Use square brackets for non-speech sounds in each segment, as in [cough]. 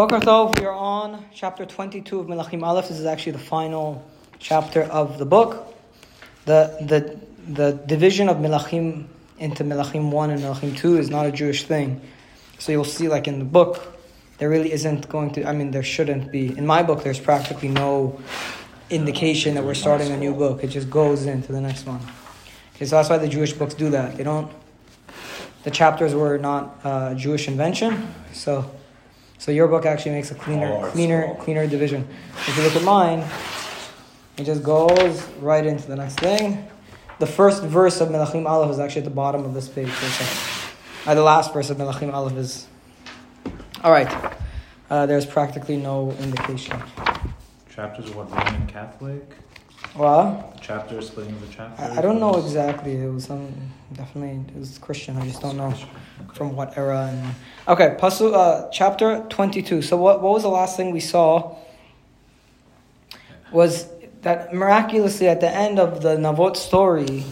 Boker Tov, we are on chapter 22 of Melachim Aleph. This is actually the final chapter of the book. The, the, the division of Melachim into Melachim 1 and Melachim 2 is not a Jewish thing. So you'll see, like in the book, there really isn't going to, I mean, there shouldn't be. In my book, there's practically no indication that we're starting a new book. It just goes into the next one. Okay, so that's why the Jewish books do that. They don't, the chapters were not uh, Jewish invention. So so your book actually makes a cleaner, cleaner, cleaner division. If you look at mine, it just goes right into the next thing. The first verse of Melachim Aleph is actually at the bottom of this page. Uh, the last verse of Melachim Aleph is. All right. Uh, there's practically no indication. Chapters of what Roman Catholic? Well, chapter splitting the chapter. I, I don't know exactly. It was some definitely it was Christian. I just don't know okay. from what era. And okay, Pasu, uh, chapter twenty two. So what what was the last thing we saw? Was that miraculously at the end of the Navot story,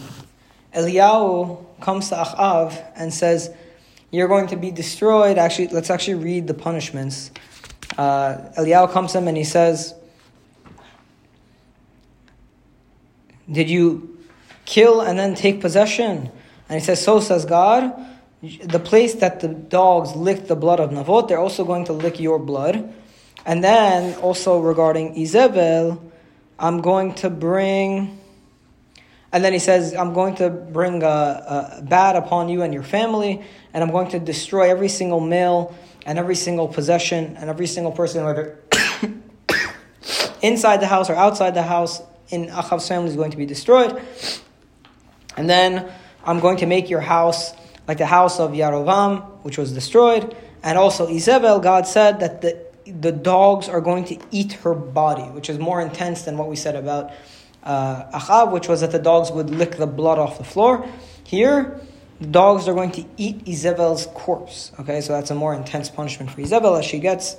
Eliyahu comes to Achav and says, "You're going to be destroyed." Actually, let's actually read the punishments. Uh, Eliyahu comes to him and he says. Did you kill and then take possession? And he says, So says God, the place that the dogs licked the blood of Navot, they're also going to lick your blood. And then also regarding Izebel, I'm going to bring. And then he says, I'm going to bring a, a bad upon you and your family, and I'm going to destroy every single male and every single possession and every single person, whether [coughs] inside the house or outside the house, in Achav's family is going to be destroyed. And then I'm going to make your house like the house of Yarovam, which was destroyed. And also Izebel, God said that the, the dogs are going to eat her body, which is more intense than what we said about uh, Achav, which was that the dogs would lick the blood off the floor. Here, the dogs are going to eat Izebel's corpse. Okay, so that's a more intense punishment for Izebel as she gets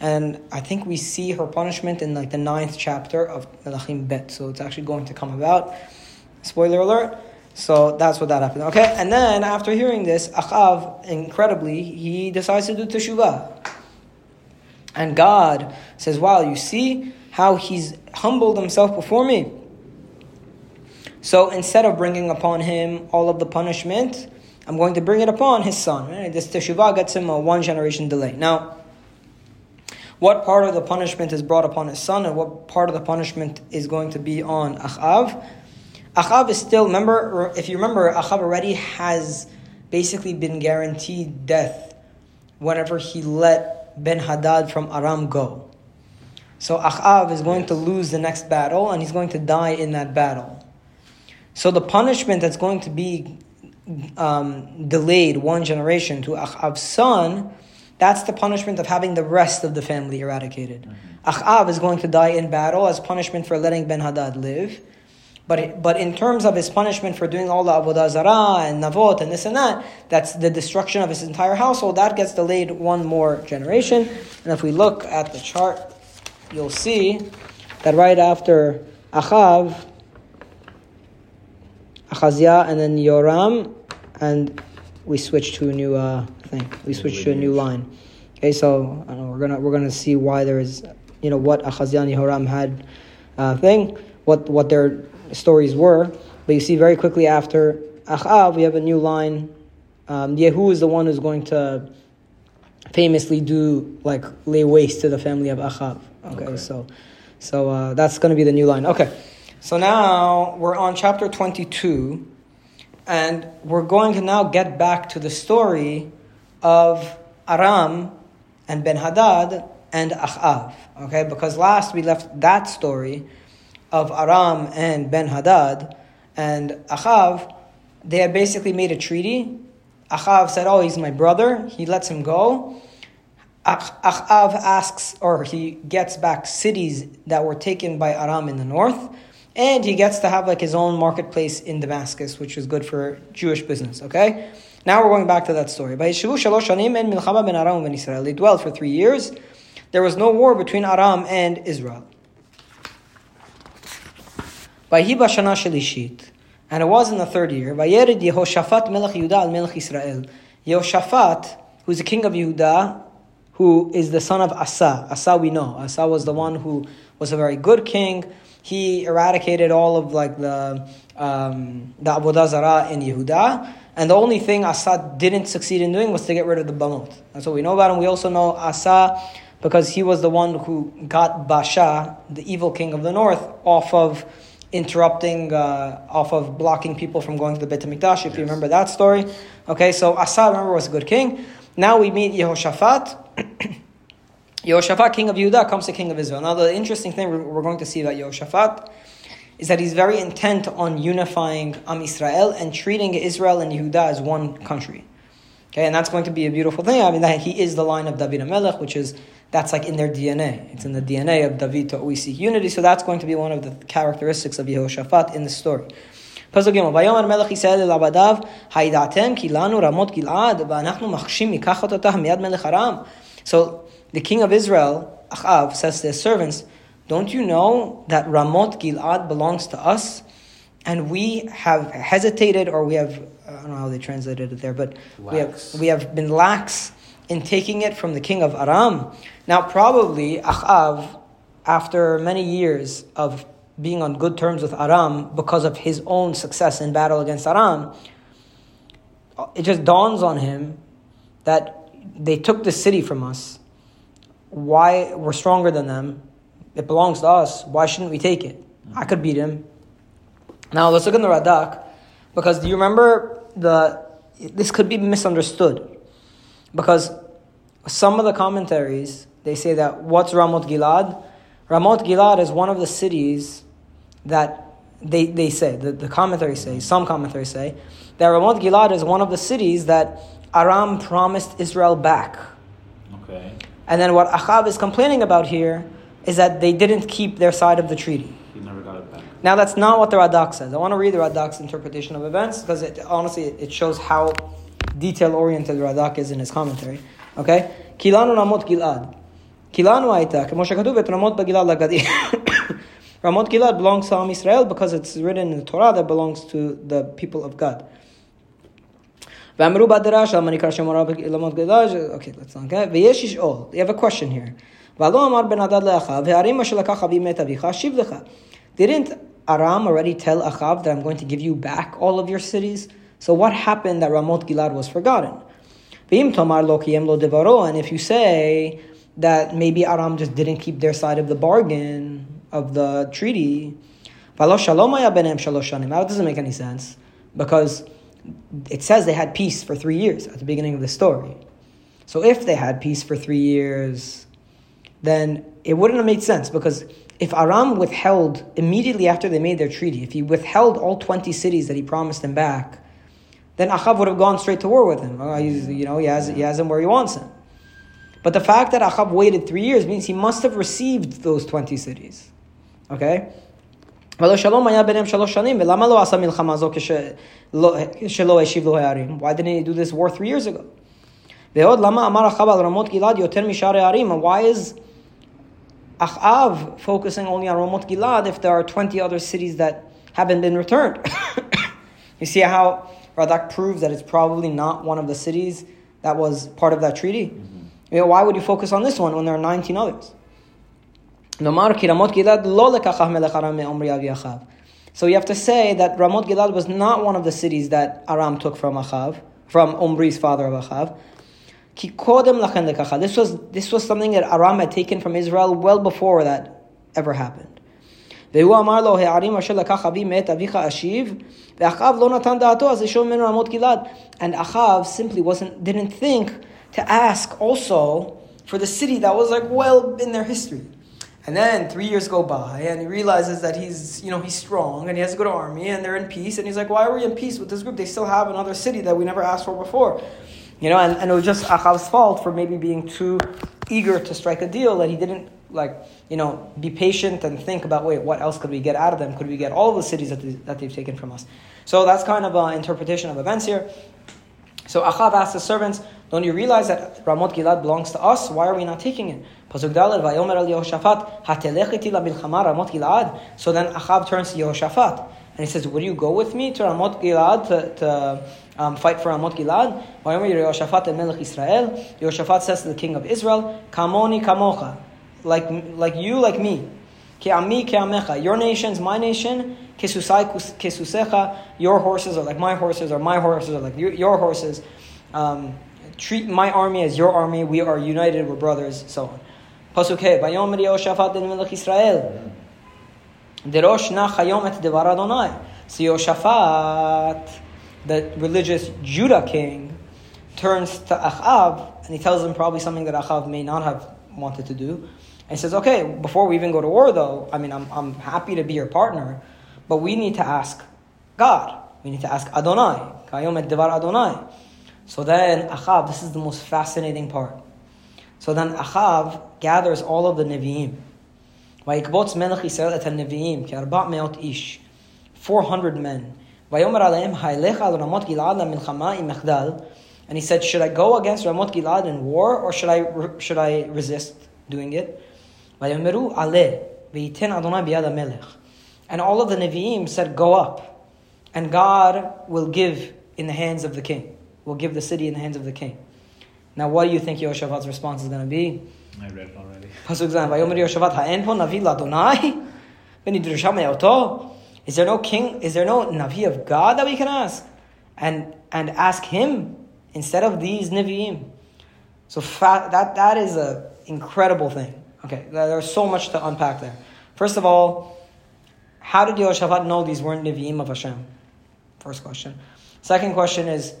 and I think we see her punishment in like the ninth chapter of Melachim Bet. So it's actually going to come about. Spoiler alert. So that's what that happened. Okay, and then after hearing this, Achav, incredibly, he decides to do teshuvah. And God says, Wow, you see how he's humbled himself before me. So instead of bringing upon him all of the punishment, I'm going to bring it upon his son. This teshuvah gets him a one generation delay. Now, what part of the punishment is brought upon his son and what part of the punishment is going to be on Achav. Achav is still, remember, if you remember, Achav already has basically been guaranteed death whenever he let Ben Hadad from Aram go. So Achav is going to lose the next battle and he's going to die in that battle. So the punishment that's going to be um, delayed one generation to Achav's son that's the punishment of having the rest of the family eradicated. Mm-hmm. Achav is going to die in battle as punishment for letting Ben Hadad live. But, but in terms of his punishment for doing all the Avodah Zarah and Navot and this and that, that's the destruction of his entire household, that gets delayed one more generation. And if we look at the chart, you'll see that right after Achav, Achaziah, and then Yoram, and we switch to a new uh, thing. We switch to a new line. Okay, so know, we're gonna we're gonna see why there is, you know, what Achaziah and Yehoram had uh, thing, what what their stories were. But you see very quickly after Achav, we have a new line. Um, Yehu is the one who's going to famously do like lay waste to the family of Achav. Okay, okay. so so uh, that's going to be the new line. Okay, so now we're on chapter twenty-two. And we're going to now get back to the story of Aram and Ben Hadad and Achav. Okay, because last we left that story of Aram and Ben Hadad and Achav. They had basically made a treaty. Achav said, "Oh, he's my brother." He lets him go. Achav asks, or he gets back cities that were taken by Aram in the north and he gets to have like his own marketplace in Damascus, which is good for Jewish business. Okay, now we're going back to that story. By shalosh shanim and milchama ben Aram and Israel, They dwelled for three years. There was no war between Aram and Israel. By bashana shelishit, and it was in the third year. Yehoshaphat, who's the king of Yehuda, who is the son of Asa. Asa we know. Asa was the one who was a very good king. He eradicated all of like the um, the Avodah Zarah in Yehuda. And the only thing Asa didn't succeed in doing was to get rid of the Bamot. That's what we know about him. We also know Asa because he was the one who got Basha, the evil king of the north, off of interrupting, uh, off of blocking people from going to the Beit HaMikdash, if you remember that story. Okay, so Asa, remember, was a good king. Now we meet Yehoshaphat. [clears throat] Yehoshaphat, king of Yehuda, comes to king of Israel. Now, the interesting thing we're we're going to see about Yehoshaphat is that he's very intent on unifying Am Israel and treating Israel and Yehuda as one country. Okay, and that's going to be a beautiful thing. I mean, that he is the line of David Amelech, which is that's like in their DNA. It's in the DNA of David to always seek unity. So that's going to be one of the characteristics of Yehoshaphat in the story. פסוק ג' ויאמר מלך ישראל אל עבדיו הידעתם כי לנו רמות גלעד ואנחנו מחשים לקחת אותה מיד מלך ארם. So the king of Israel, Achav, says to his servants, don't you know that Ramot Gilad belongs to us? And we have hesitated, or we have, I don't know how they translated it there, but we have, we have been lax in taking it from the king of Aram. Now, probably Achav, after many years of being on good terms with Aram because of his own success in battle against Aram, it just dawns on him that they took the city from us. Why we're stronger than them? It belongs to us. Why shouldn't we take it? I could beat him. Now let's look in the Radak, because do you remember the? This could be misunderstood, because some of the commentaries they say that what's Ramot Gilad? Ramot Gilad is one of the cities that they, they say, the, the commentaries say, some commentaries say, that Ramot Gilad is one of the cities that Aram promised Israel back. Okay. And then what Achab is complaining about here is that they didn't keep their side of the treaty. He never got it back. Now that's not what the Radak says. I want to read the Radak's interpretation of events because it, honestly it shows how detail oriented Radak is in his commentary. Okay? Kilanu Ramot Gilad. Kilanu Aita, כמו שכתוב את רמות בגלעד לגדי. Ramot [coughs] Gilad belongs to Am Israel because it's written in the Torah that belongs to the people of God. ואמרו בדרש, למה נקרא שם רמות גלעד? Okay, let's not get. ויש לשאול, you have a question here. ולא אמר בן הדד לאחיו, הערים אשר לקח אבי מת אביך, אשיב לך. Didn't Aram already tell Achav that I'm going to give you back all of your cities? So what happened that Ramot Gilad was forgotten? ואם תאמר לא קיים לו דברו, and if you say that maybe Aram just didn't keep their side of the bargain, of the treaty, ולא שלום היה ביניהם שלוש שנים. Now it doesn't make any sense, because it says they had peace for three years at the beginning of the story. So if they had peace for three years, then it wouldn't have made sense because if Aram withheld immediately after they made their treaty, if he withheld all 20 cities that he promised them back, then Achav would have gone straight to war with him. Uh, you know, he has, he has him where he wants him. But the fact that Achav waited three years means he must have received those 20 cities. Okay? ולא שלום היה ביניהם שלוש שנים, ולמה לא עשה מלחמה זו כשלא, כשלא השיב לו הערים? Why didn't he do this war three years ago? ועוד, למה אמר אחאב על רמות גלעד יותר משאר הערים? And why is Achav focusing only on Ramot Gilad if there are 20 other cities that haven't been returned? [coughs] you see how Radak proves that it's probably not one of the cities that was part of that treaty? You know, why would you focus on this one when there are 19 others? So you have to say that Ramot Gilad was not one of the cities that Aram took from Achav, from Omri's father of Achav. כי קודם לכן לקחה. This was, this was something that Aram had taken from Israel well before that ever happened. והוא אמר לו, הערים אשר לקח אבי מת אביך אשיב, ואחאב לא נתן דעתו, אז ישוב ממנו רמות גלעד. And Achav simply wasn't, didn't think to ask also for the city that was like well in their history. And then three years go by, and he realizes that he's, you know, he's strong, and he has a good army, and they're in peace. And he's like, "Why are we in peace with this group? They still have another city that we never asked for before." You know, and, and it was just Achav's fault for maybe being too eager to strike a deal that he didn't like, you know, be patient and think about, wait, what else could we get out of them? Could we get all the cities that, they, that they've taken from us? So that's kind of an interpretation of events here. So Achav asked the servants, don't you realize that Ramot Gilad belongs to us? Why are we not taking it? Pasuk Dalet, Vayomer al Yehoshaphat, Hatelech iti la bilchama Ramot Gilad. So then Achab turns to Yehoshaphat and he says, Will you go with me to Ramot Gilad to, to um, fight for Ramot Gilad? Vayomer Yehoshaphat el Israel. Yehoshaphat says to the king of Israel, Kamoni kamocha, like, like you, like me. Ke ami, ke amecha. your nation's my nation. Kesusai kesusecha, your horses are like my horses, or my horses are like your, horses. Um, treat my army as your army. We are united. We're brothers. So on. Pasuk. Vayomer Yehoshaphat el Melech Israel. Derosh na chayom et devar Adonai. So Yehoshaphat, the religious Judah king, turns to Achav and he tells him probably something that Achav may not have wanted to do. And he says, okay, before we even go to war though, I mean, I'm, I'm happy to be your partner, but we need to ask God. We need to ask Adonai. Chayom et devar Adonai. So then Achav, this is the most fascinating part. So then Achav gathers all of the Nevi'im. ויקבוץ מלך ישראל את הנביאים, כארבע מאות איש, 400 men. ויאמר עליהם, הילך על רמות גלעד למלחמה עם מחדל. And he said, should I go against Ramot Gilad in war, or should I, should I resist doing it? ויאמרו עלה, וייתן אדוני ביד המלך. And all of the Nevi'im said, go up, and God will give in the hands of the king. Will give the city in the hands of the king. Now, what do you think Yoshavat's response is going to be? I read already. [laughs] Pasuk Vayomer navi la'donai? [laughs] Is there no king, is there no Navi of God that we can ask? And, and ask him instead of these Naviim. So fa- that, that is an incredible thing. Okay, there's so much to unpack there. First of all, how did Yehoshaphat know these weren't Nevi'im of Hashem? First question. Second question is,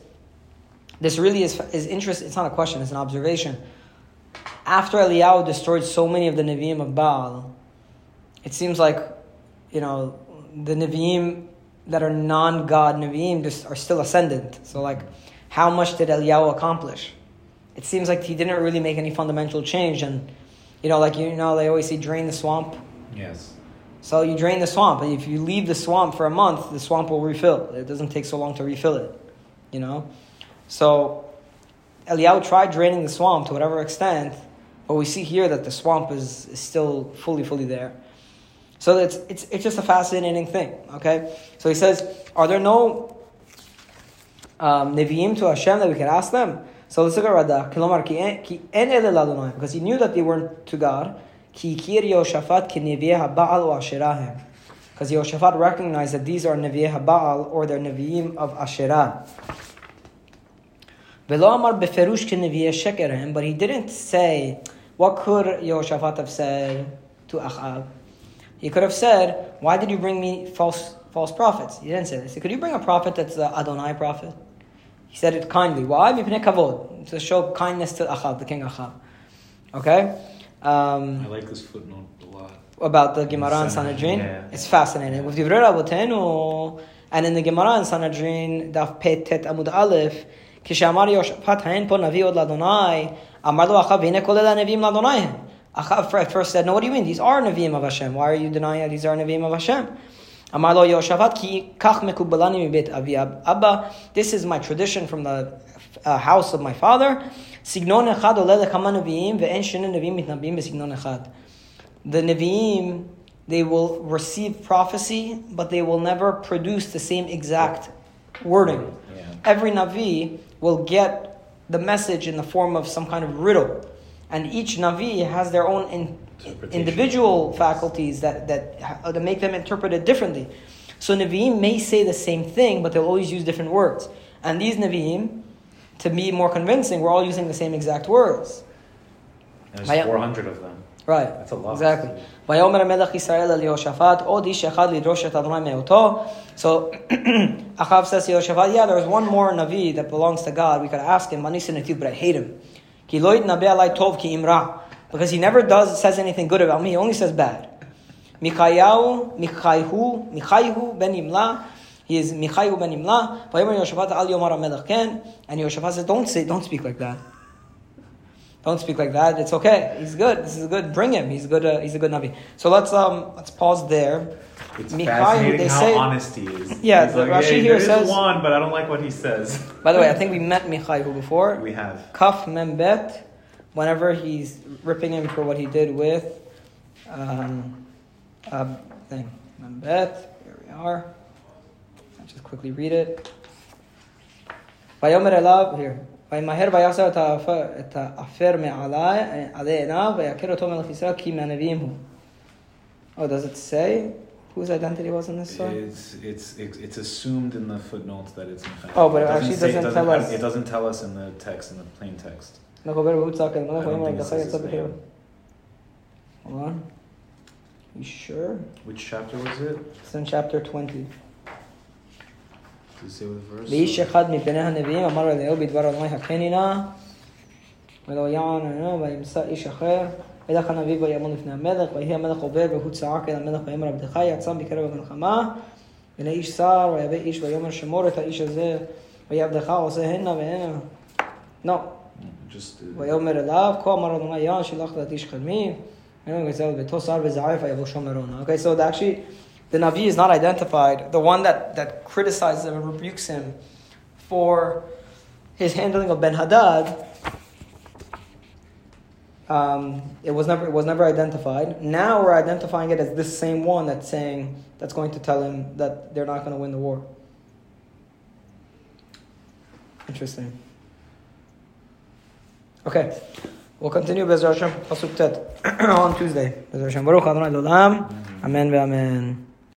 this really is, is interest, it's not a question, it's an observation after Eliyahu destroyed so many of the Nevi'im of Baal, it seems like, you know, the Nevi'im that are non-God Nevi'im just are still ascendant. So like, how much did Eliyahu accomplish? It seems like he didn't really make any fundamental change and, you know, like, you know, they always say drain the swamp. Yes. So you drain the swamp, and if you leave the swamp for a month, the swamp will refill. It doesn't take so long to refill it, you know? So Eliyahu tried draining the swamp to whatever extent, but we see here that the swamp is, is still fully, fully there. So it's, it's, it's just a fascinating thing, okay? So he says, are there no um, Nevi'im to Hashem that we can ask them? So let's look at Radak. Because he knew that they weren't to God. Because Yehoshaphat recognized that these are Nevi'eh ha'Ba'al or they're Nevi'im of Asherah. Velo amar beferush ki Nevi'eh But he didn't say, what could Yehoshaphat have said to Achab? He could have said, why did you bring me false, false prophets? He didn't say this. He said, could you bring a prophet that's the Adonai prophet? He said it kindly. Why? Mipnei kavod. To show kindness to Achab, the king Achab. Okay? Um, I like this footnote a lot. about the Gemara and Sanhedrin, Sanhedrin. yeah. It's fascinating. With Divrei Rabotenu, and in the Gemara and Sanhedrin, Daf Pet Tet Amud Aleph, כשאמר יהושפט, האין פה נביא עוד לאדוני, אמר לו אחאב, והנה כל אלה הנביאים לאדוני הם. Achav at first said, no, what do you mean? These are Nevi'im of Hashem. Why are you denying that these are Nevi'im of Hashem? אמר לו יהושפט, כי כך מקובלני מבית אבי אבא. This is my tradition from the uh, house of my father. סגנון אחד עולה לכמה נביאים, ואין שני נביאים מתנבאים בסגנון אחד. The Nevi'im, they will receive prophecy, but they will never produce the same exact wording. Yeah. Every Navi will get the message in the form of some kind of riddle. And each Navi has their own in, individual faculties that, that, uh, that make them interpret it differently. So Navi'im may say the same thing, but they'll always use different words. And these Navi'im, to be more convincing, we're all using the same exact words. There's 400 of them. Right. That's a lot. Exactly. ויאמר המלך ישראל אל יהושפט, עוד איש אחד לדרוש את אדוני מאותו. So, [clears throat] Achav says to Yehoshaphat, yeah, there's one more Navi that belongs to God. We could ask him, "Ani sinati," but I hate him. Ki lo yitnabe alai tov ki imra. Because he never does, says anything good about me. He only says bad. Michayahu, Michaihu, Michaihu ben Imla. He is Michaihu ben Imla. ויאמר יהושפט al yomar המלך כן. And Yehoshaphat says, don't say, don't speak like that. Don't speak like that. It's okay. He's good. This is good. Bring him. He's good. Uh, he's a good navi. So let's um let's pause there. It's Mikhail, fascinating they how say, honest he is. Yeah, the like, Rashi hey, here says one, but I don't like what he says. By the way, I [laughs] think we met Mikhail before. We have Kaf Membet. Whenever he's ripping him for what he did with, um, a thing Membet. Here we are. I'll just quickly read it. Vayomer Elav here. וימהר ויעשה את האפר- את האפר מעלי, עלי עיניו, ויכר אותו מלך ישראל כי מהנביאים הוא. Oh, does it say whose identity was in this story? It's, it's it's it's assumed in the footnotes that it's Nathaniel. Oh, but it doesn't actually say- doesn't doesn't tell have- us. It doesn't tell us in the text, in the plain text. נקובר והוא צעק אל מלך, I don't ויאמר think it עבדך says יצא his בקרב. name. Hold on. You sure? Which chapter was it? It's in chapter 20. ואיש אחד מפני הנביאים אמר אליהו בדבר אדוני הכני נא ולא יען עינו וימצא איש אחר וילך הנביא ויעמוד לפני המלך ויהי המלך עובר והוא צעק אל המלך ויאמר עבדך יצא בקרב המלחמה והנה איש שר ויבא איש ויאמר שמור את האיש הזה ויעבדך עושה הנה והנה לא Mm, Just. uh, ויאמר אליו כה אמר אדוני יען שלחת את איש חלמי ואין גזל ביתו שר וזעף ויבוא שומרונה Okay so actually the Navi is not identified the one that, that criticizes him and rebukes him for his handling of Ben Hadad um, it was never it was never identified. Now we're identifying it as this same one that's saying that's going to tell him that they're not going to win the war. Interesting. Okay, we'll continue Bezra Hashem Pasuk Tet [clears throat] on Tuesday. Bezra Hashem Baruch Adonai L'Olam. Amen ve'amen.